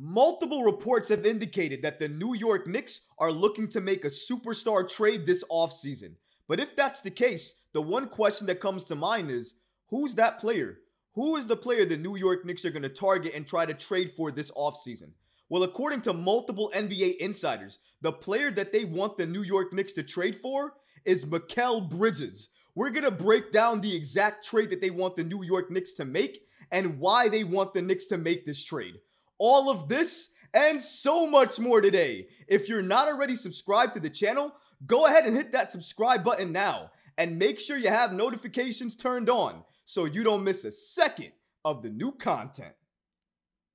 Multiple reports have indicated that the New York Knicks are looking to make a superstar trade this offseason. But if that's the case, the one question that comes to mind is who's that player? Who is the player the New York Knicks are going to target and try to trade for this offseason? Well, according to multiple NBA insiders, the player that they want the New York Knicks to trade for is Mikal Bridges. We're going to break down the exact trade that they want the New York Knicks to make and why they want the Knicks to make this trade. All of this and so much more today. If you're not already subscribed to the channel, go ahead and hit that subscribe button now and make sure you have notifications turned on so you don't miss a second of the new content.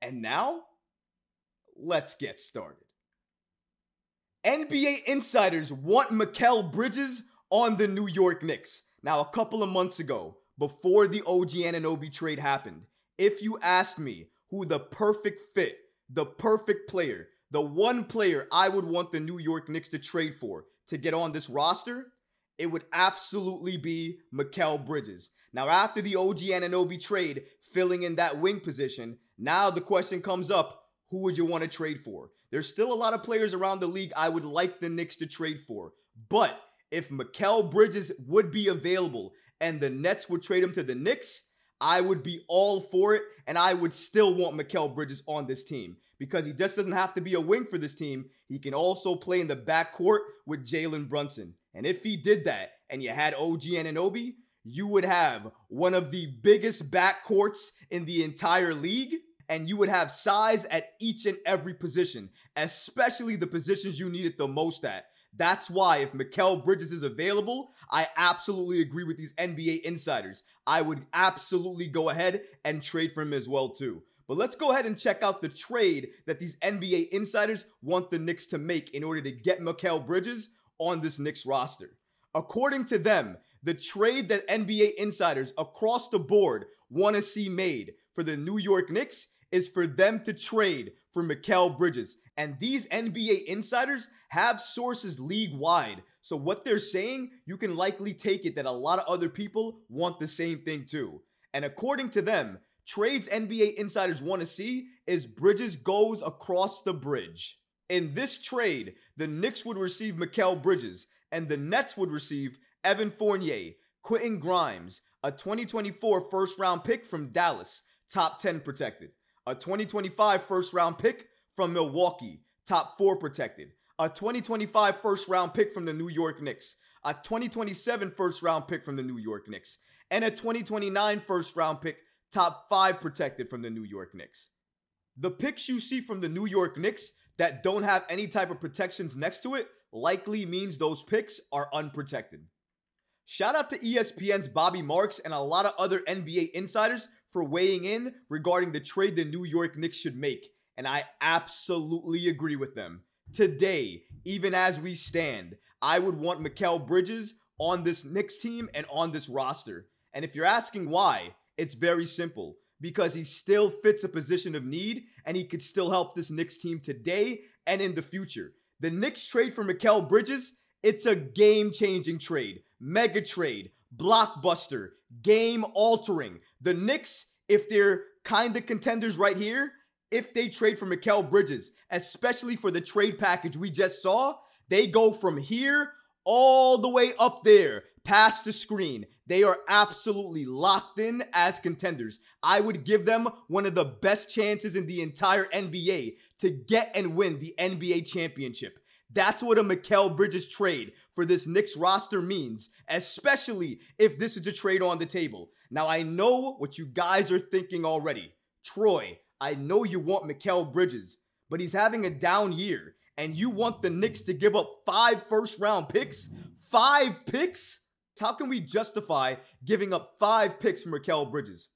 And now, let's get started. NBA insiders want Mikal Bridges on the New York Knicks. Now, a couple of months ago, before the OG Anunoby trade happened, if you asked me who the perfect fit, the perfect player, the one player I would want the New York Knicks to trade for to get on this roster, it would absolutely be Mikal Bridges. Now, after the OG Anunoby trade, filling in that wing position, now the question comes up who would you want to trade for? There's still a lot of players around the league I would like the Knicks to trade for. But if Mikal Bridges would be available and the Nets would trade him to the Knicks, I would be all for it. And I would still want Mikal Bridges on this team because he just doesn't have to be a wing for this team. He can also play in the backcourt with Jalen Brunson. And if he did that and you had OG Anunoby, you would have one of the biggest backcourts in the entire league and you would have size at each and every position, especially the positions you need it the most at. That's why if Mikal Bridges is available, I absolutely agree with these NBA insiders. I would absolutely go ahead and trade for him as well too. But let's go ahead and check out the trade that these NBA insiders want the Knicks to make in order to get Mikal Bridges on this Knicks roster. According to them, the trade that NBA insiders across the board want to see made for the New York Knicks is for them to trade for Mikal Bridges. And these NBA insiders have sources league wide. So what they're saying, you can likely take it that a lot of other people want the same thing too. And according to them, trades NBA insiders want to see is Bridges goes across the bridge. In this trade, the Knicks would receive Mikal Bridges and the Nets would receive Evan Fournier, Quentin Grimes, a 2024 first round pick from Dallas, top 10 protected a 2025 first round pick from Milwaukee, top four protected, a 2025 first round pick from the New York Knicks, a 2027 first round pick from the New York Knicks, and a 2029 first round pick, top five protected from the New York Knicks. The picks you see from the New York Knicks that don't have any type of protections next to it likely means those picks are unprotected. Shout out to ESPN's Bobby Marks and a lot of other NBA insiders for weighing in regarding the trade the New York Knicks should make, and I absolutely agree with them. Today, even as we stand, I would want Mikal Bridges on this Knicks team and on this roster. And if you're asking why, it's very simple because he still fits a position of need and he could still help this Knicks team today and in the future. The Knicks trade for Mikal Bridges, it's a game changing trade, mega trade, blockbuster, game altering. The Knicks, if they're kind of contenders right here, if they trade for Mikal Bridges, especially for the trade package we just saw, they go from here all the way up there past the screen. They are absolutely locked in as contenders. I would give them one of the best chances in the entire NBA to get and win the NBA championship. That's what a Mikal Bridges trade for this Knicks roster means, especially if this is a trade on the table. Now, I know what you guys are thinking already. Troy, I know you want Mikal Bridges, but he's having a down year, and you want the Knicks to give up five first round picks? Five picks? How can we justify giving up five picks for Mikal Bridges?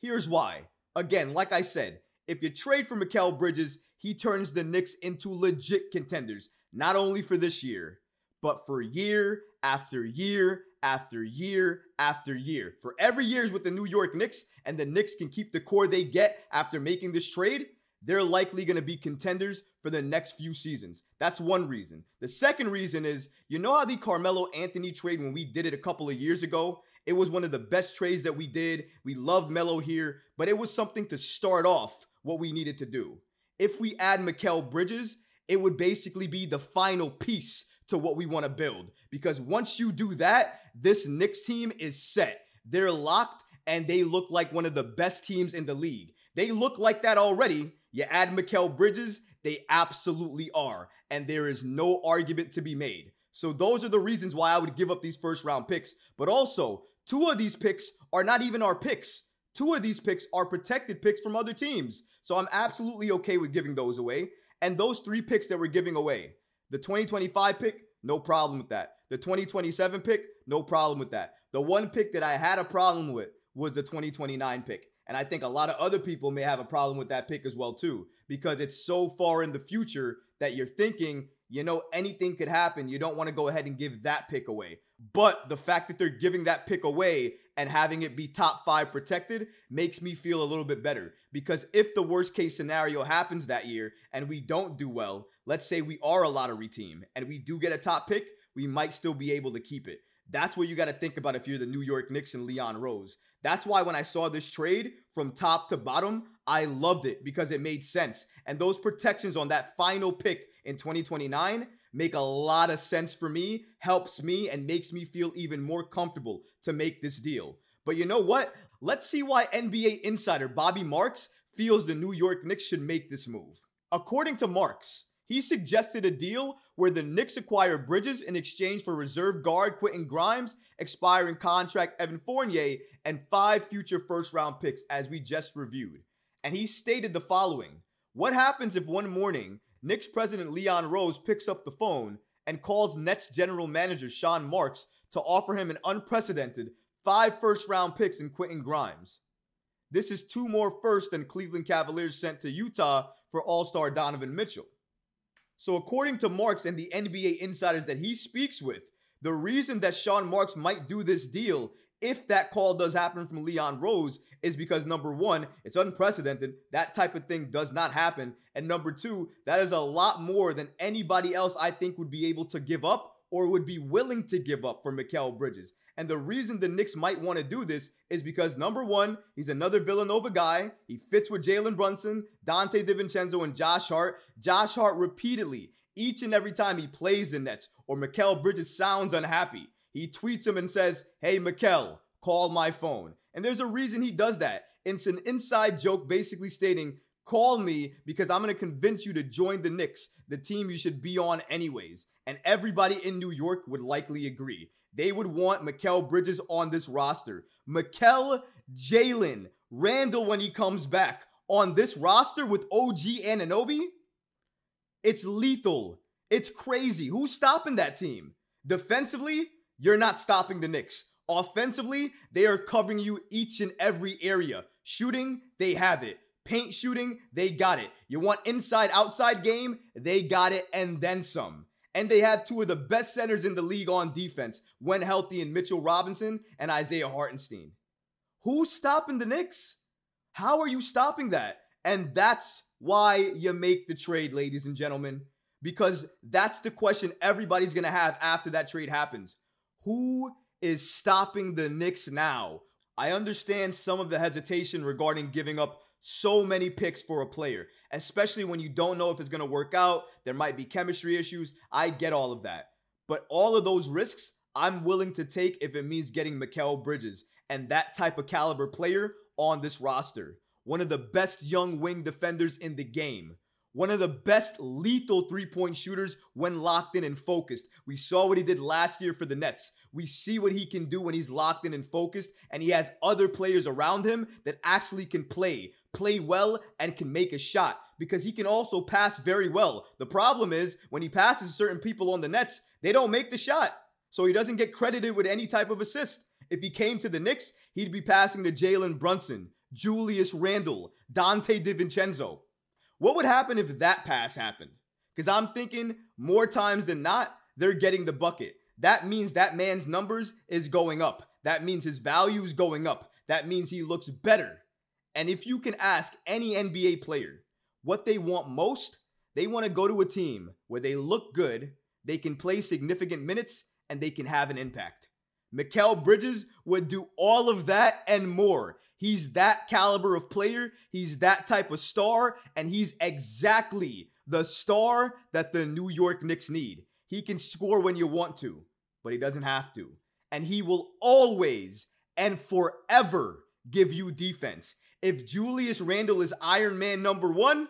Here's why. Again, like I said, if you trade for Mikal Bridges, he turns the Knicks into legit contenders, not only for this year, but for year after year after year after year. For every years with the New York Knicks, and the Knicks can keep the core they get after making this trade, they're likely going to be contenders for the next few seasons. That's one reason. The second reason is you know how the Carmelo Anthony trade, when we did it a couple of years ago, it was one of the best trades that we did. We love Melo here, but it was something to start off what we needed to do. If we add Mikal Bridges, it would basically be the final piece to what we want to build. Because once you do that, this Knicks team is set. They're locked and they look like one of the best teams in the league. They look like that already. You add Mikal Bridges, they absolutely are. And there is no argument to be made. So those are the reasons why I would give up these first round picks. But also, two of these picks are not even our picks. Two of these picks are protected picks from other teams. So I'm absolutely okay with giving those away. And those three picks that we're giving away the 2025 pick, no problem with that. The 2027 pick, no problem with that. The one pick that I had a problem with was the 2029 pick. And I think a lot of other people may have a problem with that pick as well too because it's so far in the future that you're thinking, you know, anything could happen. You don't want to go ahead and give that pick away. But the fact that they're giving that pick away and having it be top 5 protected makes me feel a little bit better because if the worst case scenario happens that year and we don't do well, let's say we are a lottery team and we do get a top pick, we might still be able to keep it. That's what you got to think about if you're the New York Knicks and Leon Rose. That's why when I saw this trade from top to bottom, I loved it because it made sense. And those protections on that final pick in 2029 make a lot of sense for me, helps me, and makes me feel even more comfortable to make this deal. But you know what? Let's see why NBA insider Bobby Marks feels the New York Knicks should make this move. According to Marks, he suggested a deal where the Knicks acquire Bridges in exchange for reserve guard Quentin Grimes, expiring contract Evan Fournier, and five future first round picks, as we just reviewed. And he stated the following What happens if one morning Knicks president Leon Rose picks up the phone and calls Nets general manager Sean Marks to offer him an unprecedented five first round picks in Quentin Grimes? This is two more first than Cleveland Cavaliers sent to Utah for All Star Donovan Mitchell. So, according to Marks and the NBA insiders that he speaks with, the reason that Sean Marks might do this deal, if that call does happen from Leon Rose, is because number one, it's unprecedented. That type of thing does not happen. And number two, that is a lot more than anybody else I think would be able to give up or would be willing to give up for Mikal Bridges. And the reason the Knicks might want to do this is because number one, he's another Villanova guy. He fits with Jalen Brunson, Donte DiVincenzo, and Josh Hart. Josh Hart repeatedly, each and every time he plays the Nets or Mikal Bridges sounds unhappy, he tweets him and says, Hey, Mikal, call my phone. And there's a reason he does that. It's an inside joke basically stating, Call me because I'm going to convince you to join the Knicks, the team you should be on anyways. And everybody in New York would likely agree. They would want Mikal Bridges on this roster. Mikal, Jalen, Randle when he comes back on this roster with OG Anunoby, it's lethal. It's crazy. Who's stopping that team? Defensively, you're not stopping the Knicks. Offensively, they are covering you each and every area. Shooting, they have it. Paint shooting, they got it. You want inside outside game, they got it and then some. And they have two of the best centers in the league on defense when healthy in Mitchell Robinson and Isaiah Hartenstein. Who's stopping the Knicks? How are you stopping that? And that's why you make the trade, ladies and gentlemen, because that's the question everybody's going to have after that trade happens. Who is stopping the Knicks now? I understand some of the hesitation regarding giving up so many picks for a player, especially when you don't know if it's going to work out. There might be chemistry issues. I get all of that. But all of those risks, I'm willing to take if it means getting Mikal Bridges and that type of caliber player on this roster. One of the best young wing defenders in the game. One of the best lethal three point shooters when locked in and focused. We saw what he did last year for the Nets. We see what he can do when he's locked in and focused, and he has other players around him that actually can play, play well, and can make a shot because he can also pass very well. The problem is when he passes certain people on the Nets, they don't make the shot. So he doesn't get credited with any type of assist. If he came to the Knicks, he'd be passing to Jalen Brunson, Julius Randle, Donte DiVincenzo. What would happen if that pass happened? Because I'm thinking more times than not, they're getting the bucket. That means that man's numbers is going up. That means his value is going up. That means he looks better. And if you can ask any NBA player what they want most, they want to go to a team where they look good, they can play significant minutes, and they can have an impact. Mikal Bridges would do all of that and more. He's that caliber of player. He's that type of star. And he's exactly the star that the New York Knicks need. He can score when you want to, but he doesn't have to. And he will always and forever give you defense. If Julius Randle is Iron Man number one,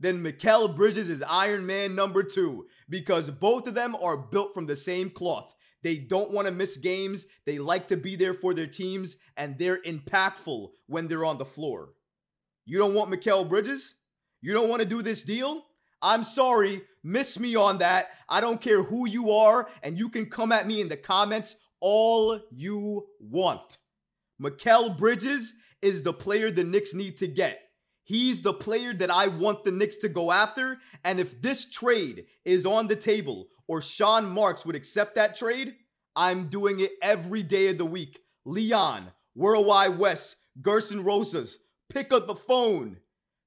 then Mikal Bridges is Iron Man number two because both of them are built from the same cloth. They don't want to miss games. They like to be there for their teams, and they're impactful when they're on the floor. You don't want Mikal Bridges? You don't want to do this deal? I'm sorry, miss me on that. I don't care who you are, and you can come at me in the comments all you want. Mikal Bridges is the player the Knicks need to get. He's the player that I want the Knicks to go after. And if this trade is on the table or Sean Marks would accept that trade, I'm doing it every day of the week. Leon, Worldwide West, Gersson Rosas, pick up the phone.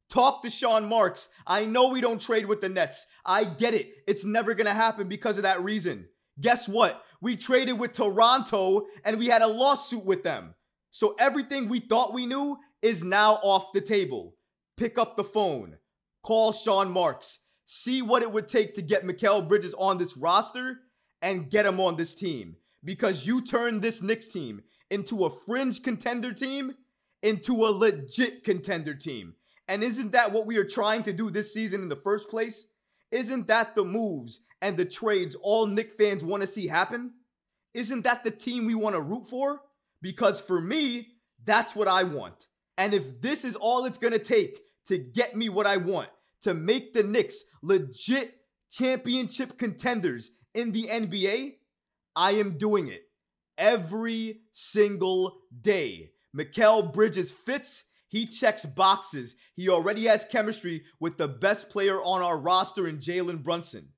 Talk to Sean Marks. I know we don't trade with the Nets. I get it. It's never going to happen because of that reason. Guess what? We traded with Toronto and we had a lawsuit with them. So everything we thought we knew is now off the table. Pick up the phone, call Sean Marks, see what it would take to get Mikal Bridges on this roster and get him on this team. Because you turned this Knicks team into a fringe contender team into a legit contender team. And isn't that what we are trying to do this season in the first place? Isn't that the moves and the trades all Knick fans want to see happen? Isn't that the team we want to root for? Because for me, that's what I want. And if this is all it's going to take to get me what I want, to make the Knicks legit championship contenders in the NBA, I am doing it every single day. Mikal Bridges fits. He checks boxes. He already has chemistry with the best player on our roster in Jalen Brunson.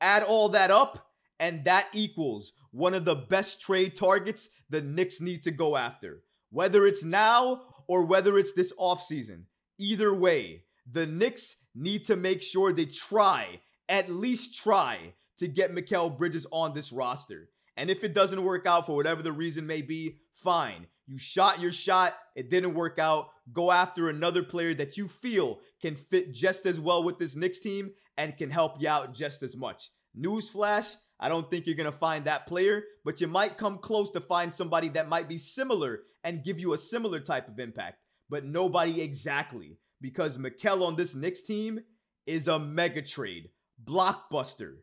Add all that up, and that equals one of the best trade targets the Knicks need to go after. Whether it's now or whether it's this offseason, either way, the Knicks need to make sure they try, at least try, to get Mikal Bridges on this roster. And if it doesn't work out for whatever the reason may be, fine. You shot your shot, it didn't work out. Go after another player that you feel can fit just as well with this Knicks team and can help you out just as much. Newsflash, I don't think you're going to find that player, but you might come close to find somebody that might be similar and give you a similar type of impact, but nobody exactly because Mikal on this Knicks team is a mega trade, blockbuster,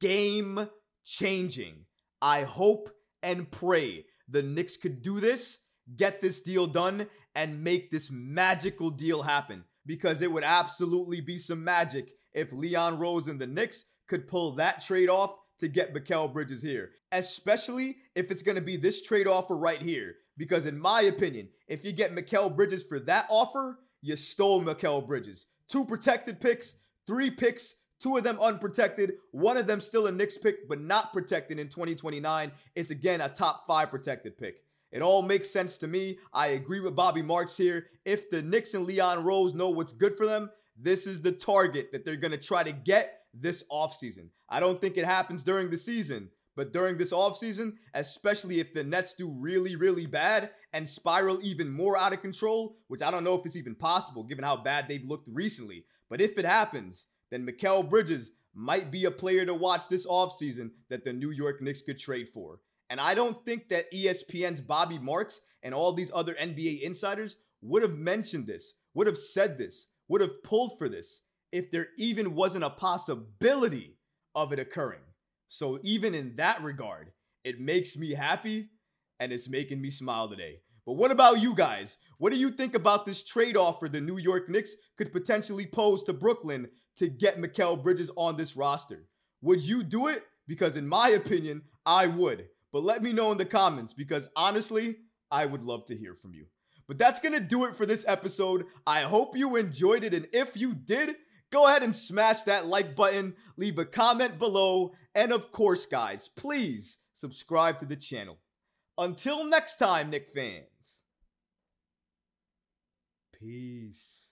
game changing. I hope and pray the Knicks could do this, get this deal done, and make this magical deal happen because it would absolutely be some magic if Leon Rose and the Knicks could pull that trade off to get Mikal Bridges here, especially if it's going to be this trade offer right here. Because, in my opinion, if you get Mikal Bridges for that offer, you stole Mikal Bridges. Two protected picks, three picks, two of them unprotected, one of them still a Knicks pick, but not protected in 2029. It's again a top five protected pick. It all makes sense to me. I agree with Bobby Marks here. If the Knicks and Leon Rose know what's good for them, this is the target that they're going to try to get this offseason. I don't think it happens during the season, but during this offseason, especially if the Nets do really, really bad and spiral even more out of control, which I don't know if it's even possible given how bad they've looked recently. But if it happens, then Mikal Bridges might be a player to watch this offseason that the New York Knicks could trade for. And I don't think that ESPN's Bobby Marks and all these other NBA insiders would have mentioned this, would have said this, would have pulled for this if there even wasn't a possibility of it occurring. So, even in that regard, it makes me happy and it's making me smile today. But what about you guys? What do you think about this trade offer the New York Knicks could potentially pose to Brooklyn to get Mikal Bridges on this roster? Would you do it? Because, in my opinion, I would. But let me know in the comments because honestly, I would love to hear from you. But that's going to do it for this episode. I hope you enjoyed it. And if you did, go ahead and smash that like button, leave a comment below, and of course, guys, please subscribe to the channel. Until next time, Knick fans. Peace.